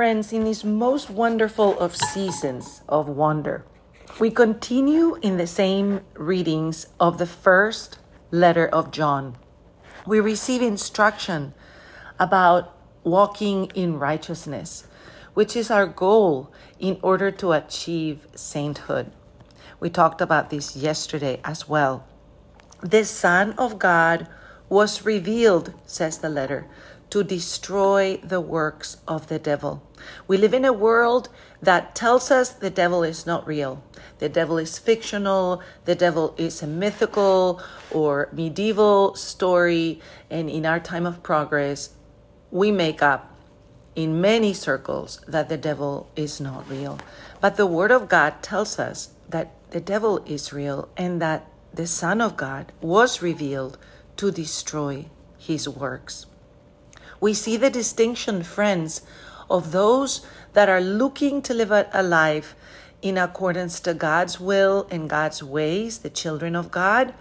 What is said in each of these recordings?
Friends, in this most wonderful of seasons of wonder, we continue in the same readings of the first letter of John. We receive instruction about walking in righteousness, which is our goal in order to achieve sainthood. We talked about this yesterday as well. The Son of God was revealed, says the letter, to destroy the works of the devil. We live in a world that tells us the devil is not real. The devil is fictional. The devil is a mythical or medieval story. And in our time of progress, we make up in many circles that the devil is not real. But the Word of God tells us that the devil is real and that the Son of God was revealed to destroy his works. We see the distinction, friends, of those that are looking to live a life in accordance to God's will and God's ways, the children of God,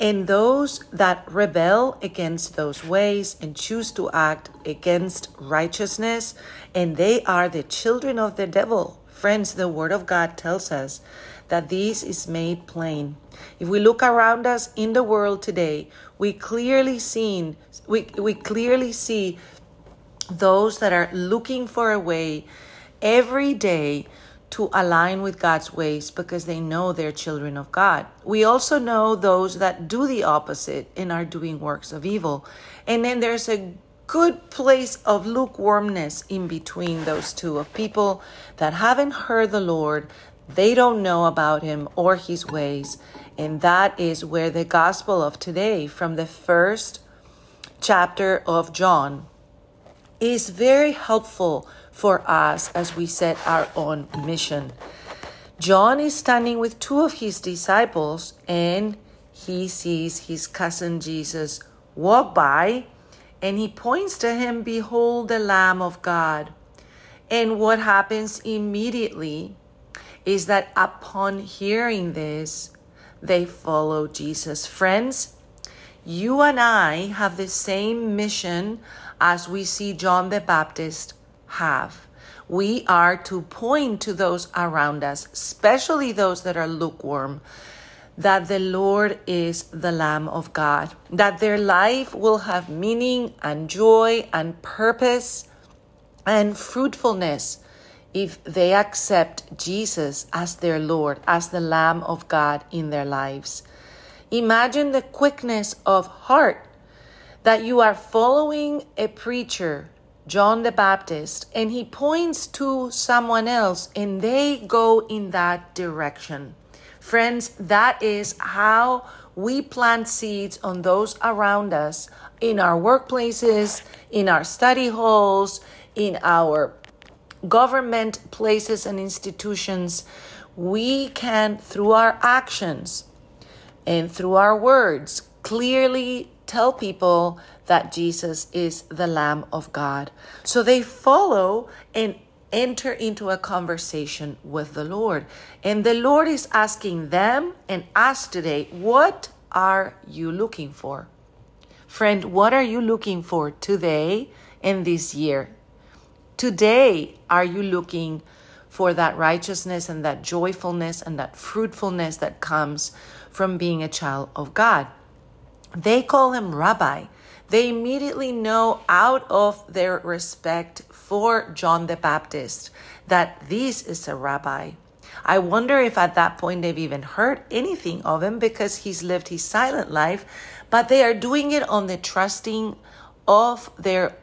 and those that rebel against those ways and choose to act against righteousness, and they are the children of the devil. Friends, the Word of God tells us that this is made plain. If we look around us in the world today, we clearly seen we, we clearly see those that are looking for a way every day to align with God's ways because they know they're children of God. We also know those that do the opposite and are doing works of evil. And then there's a good place of lukewarmness in between those two of people that haven't heard the Lord, they don't know about him or his ways. And that is where the gospel of today from the first chapter of John is very helpful for us as we set our own mission. John is standing with two of his disciples and he sees his cousin Jesus walk by and he points to him, Behold the Lamb of God. And what happens immediately is that upon hearing this, they follow Jesus. Friends, you and I have the same mission as we see John the Baptist have. We are to point to those around us, especially those that are lukewarm, that the Lord is the Lamb of God, that their life will have meaning and joy and purpose and fruitfulness if they accept Jesus as their Lord, as the Lamb of God in their lives. Imagine the quickness of heart that you are following a preacher, John the Baptist, and he points to someone else and they go in that direction. Friends, that is how we plant seeds on those around us in our workplaces, in our study halls, in our government places and institutions. We can, through our actions and through our words, clearly tell people that Jesus is the Lamb of God. So they follow and enter into a conversation with the Lord. And the Lord is asking them and us today, what are you looking for? Friend, what are you looking for today and this year? Today, are you looking for that righteousness and that joyfulness and that fruitfulness that comes from being a child of God? They call him rabbi. They immediately know out of their respect for John the Baptist that this is a rabbi. I wonder if at that point they've even heard anything of him because he's lived his silent life, but they are doing it on the trusting of their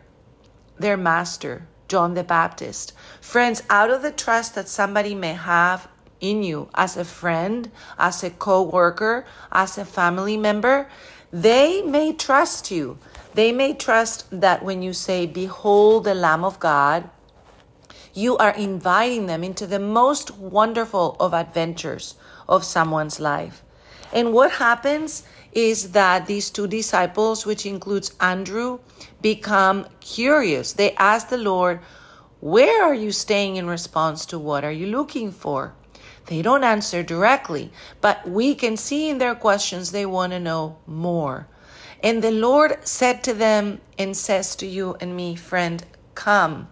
their master, John the Baptist. Friends, out of the trust that somebody may have in you as a friend, as a co worker, as a family member, they may trust you. They may trust that when you say, Behold the Lamb of God, you are inviting them into the most wonderful of adventures of someone's life. And what happens is that these two disciples, which includes Andrew, become curious. They ask the Lord, Where are you staying in response to what are you looking for? They don't answer directly, but we can see in their questions they want to know more. And the Lord said to them and says to you and me, friend, come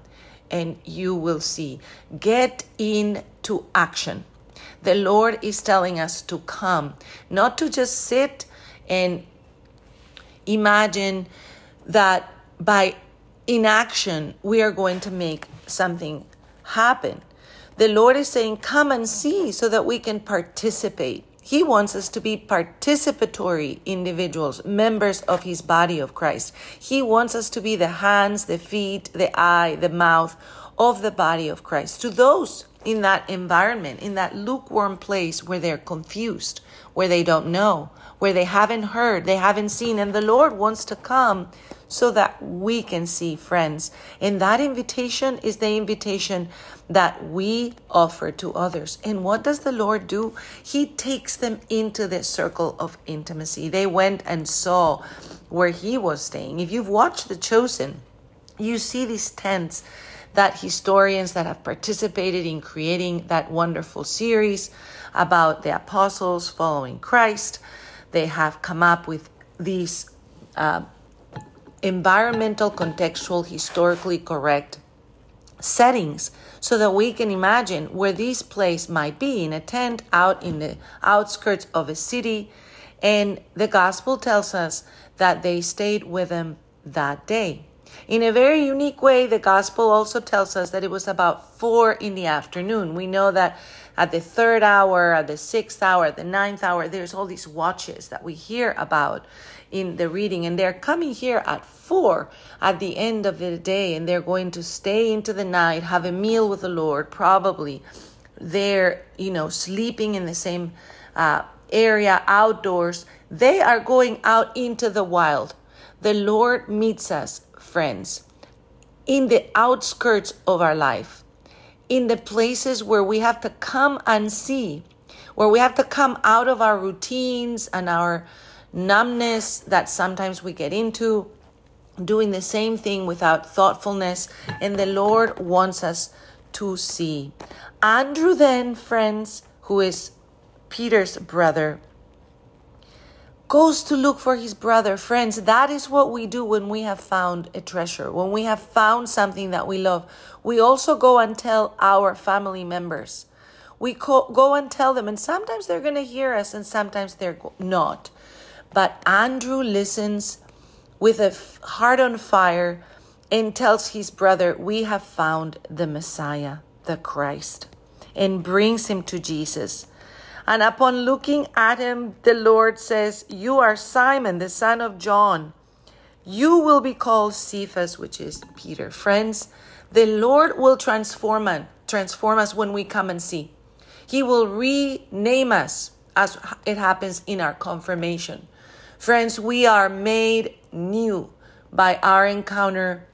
and you will see. Get into action. The Lord is telling us to come, not to just sit and imagine that by inaction we are going to make something happen. The Lord is saying, Come and see so that we can participate. He wants us to be participatory individuals, members of His body of Christ. He wants us to be the hands, the feet, the eye, the mouth of the body of Christ. To those in that environment, in that lukewarm place where they're confused, where they don't know, where they haven't heard, they haven't seen, and the Lord wants to come so that we can see friends. And that invitation is the invitation that we offer to others. And what does the Lord do? He takes them into the circle of intimacy. They went and saw where He was staying. If you've watched The Chosen, you see these tents that historians that have participated in creating that wonderful series about the apostles following Christ, they have come up with these uh, environmental, contextual, historically correct settings so that we can imagine where this place might be in a tent out in the outskirts of a city. And the gospel tells us that they stayed with him that day. In a very unique way, the gospel also tells us that it was about four in the afternoon. We know that at the third hour, at the sixth hour, at the ninth hour, there's all these watches that we hear about in the reading, and they're coming here at four at the end of the day, and they're going to stay into the night, have a meal with the Lord, probably. They're, you know, sleeping in the same uh, area outdoors. They are going out into the wild. The Lord meets us, friends, in the outskirts of our life in the places where we have to come and see, where we have to come out of our routines and our numbness that sometimes we get into, doing the same thing without thoughtfulness. And the Lord wants us to see. Andrew, then, friends, who is Peter's brother, goes to look for his brother. Friends, that is what we do when we have found a treasure, when we have found something that we love. We also go and tell our family members. We go and tell them, and sometimes they're going to hear us, and sometimes they're not. But Andrew listens with a heart on fire and tells his brother, We have found the Messiah, the Christ, and brings him to Jesus. And upon looking at him, the Lord says, You are Simon, the son of John. You will be called Cephas, which is Peter. Friends, the Lord will transform us, transform us when we come and see. He will rename us as it happens in our confirmation. Friends, we are made new by our encounter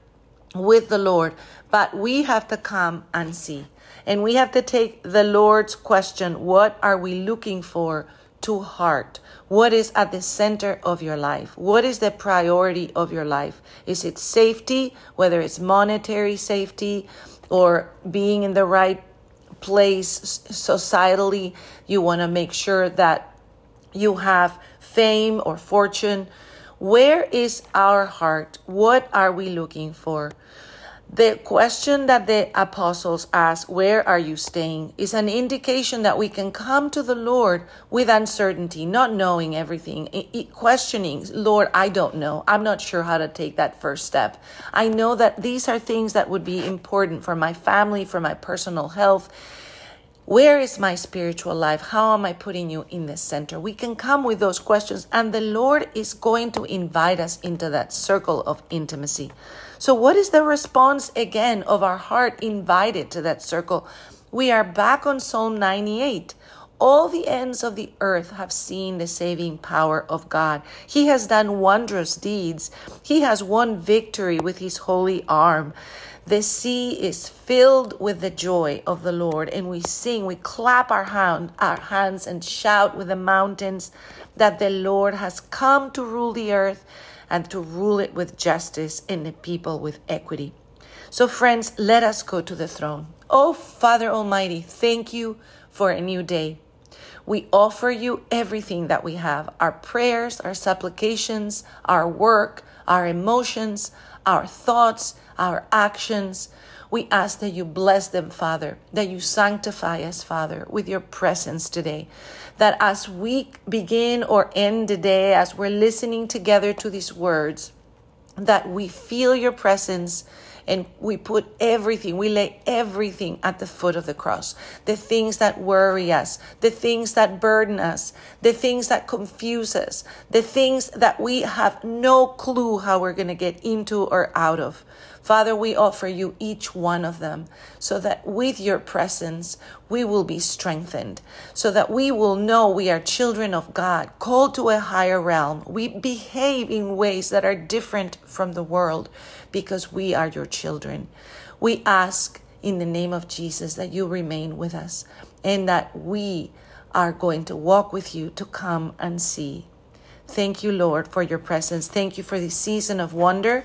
with the Lord, but we have to come and see. And we have to take the Lord's question what are we looking for to heart? What is at the center of your life? What is the priority of your life? Is it safety, whether it's monetary safety or being in the right place societally? You want to make sure that you have fame or fortune. Where is our heart? What are we looking for? The question that the apostles ask, Where are you staying? is an indication that we can come to the Lord with uncertainty, not knowing everything, questioning, Lord, I don't know. I'm not sure how to take that first step. I know that these are things that would be important for my family, for my personal health. Where is my spiritual life? How am I putting you in the center? We can come with those questions, and the Lord is going to invite us into that circle of intimacy. So, what is the response again of our heart invited to that circle? We are back on Psalm 98. All the ends of the earth have seen the saving power of God. He has done wondrous deeds. He has won victory with his holy arm. The sea is filled with the joy of the Lord, and we sing, we clap our, hand, our hands and shout with the mountains that the Lord has come to rule the earth and to rule it with justice and the people with equity. So, friends, let us go to the throne. Oh, Father Almighty, thank you for a new day. We offer you everything that we have our prayers, our supplications, our work, our emotions, our thoughts, our actions. We ask that you bless them, Father, that you sanctify us, Father, with your presence today. That as we begin or end the day, as we're listening together to these words, that we feel your presence and we put everything, we lay everything at the foot of the cross. The things that worry us, the things that burden us, the things that confuse us, the things that we have no clue how we're going to get into or out of. Father, we offer you each one of them so that with your presence we will be strengthened, so that we will know we are children of God, called to a higher realm. We behave in ways that are different from the world because we are your children. We ask in the name of Jesus that you remain with us and that we are going to walk with you to come and see. Thank you, Lord, for your presence. Thank you for this season of wonder.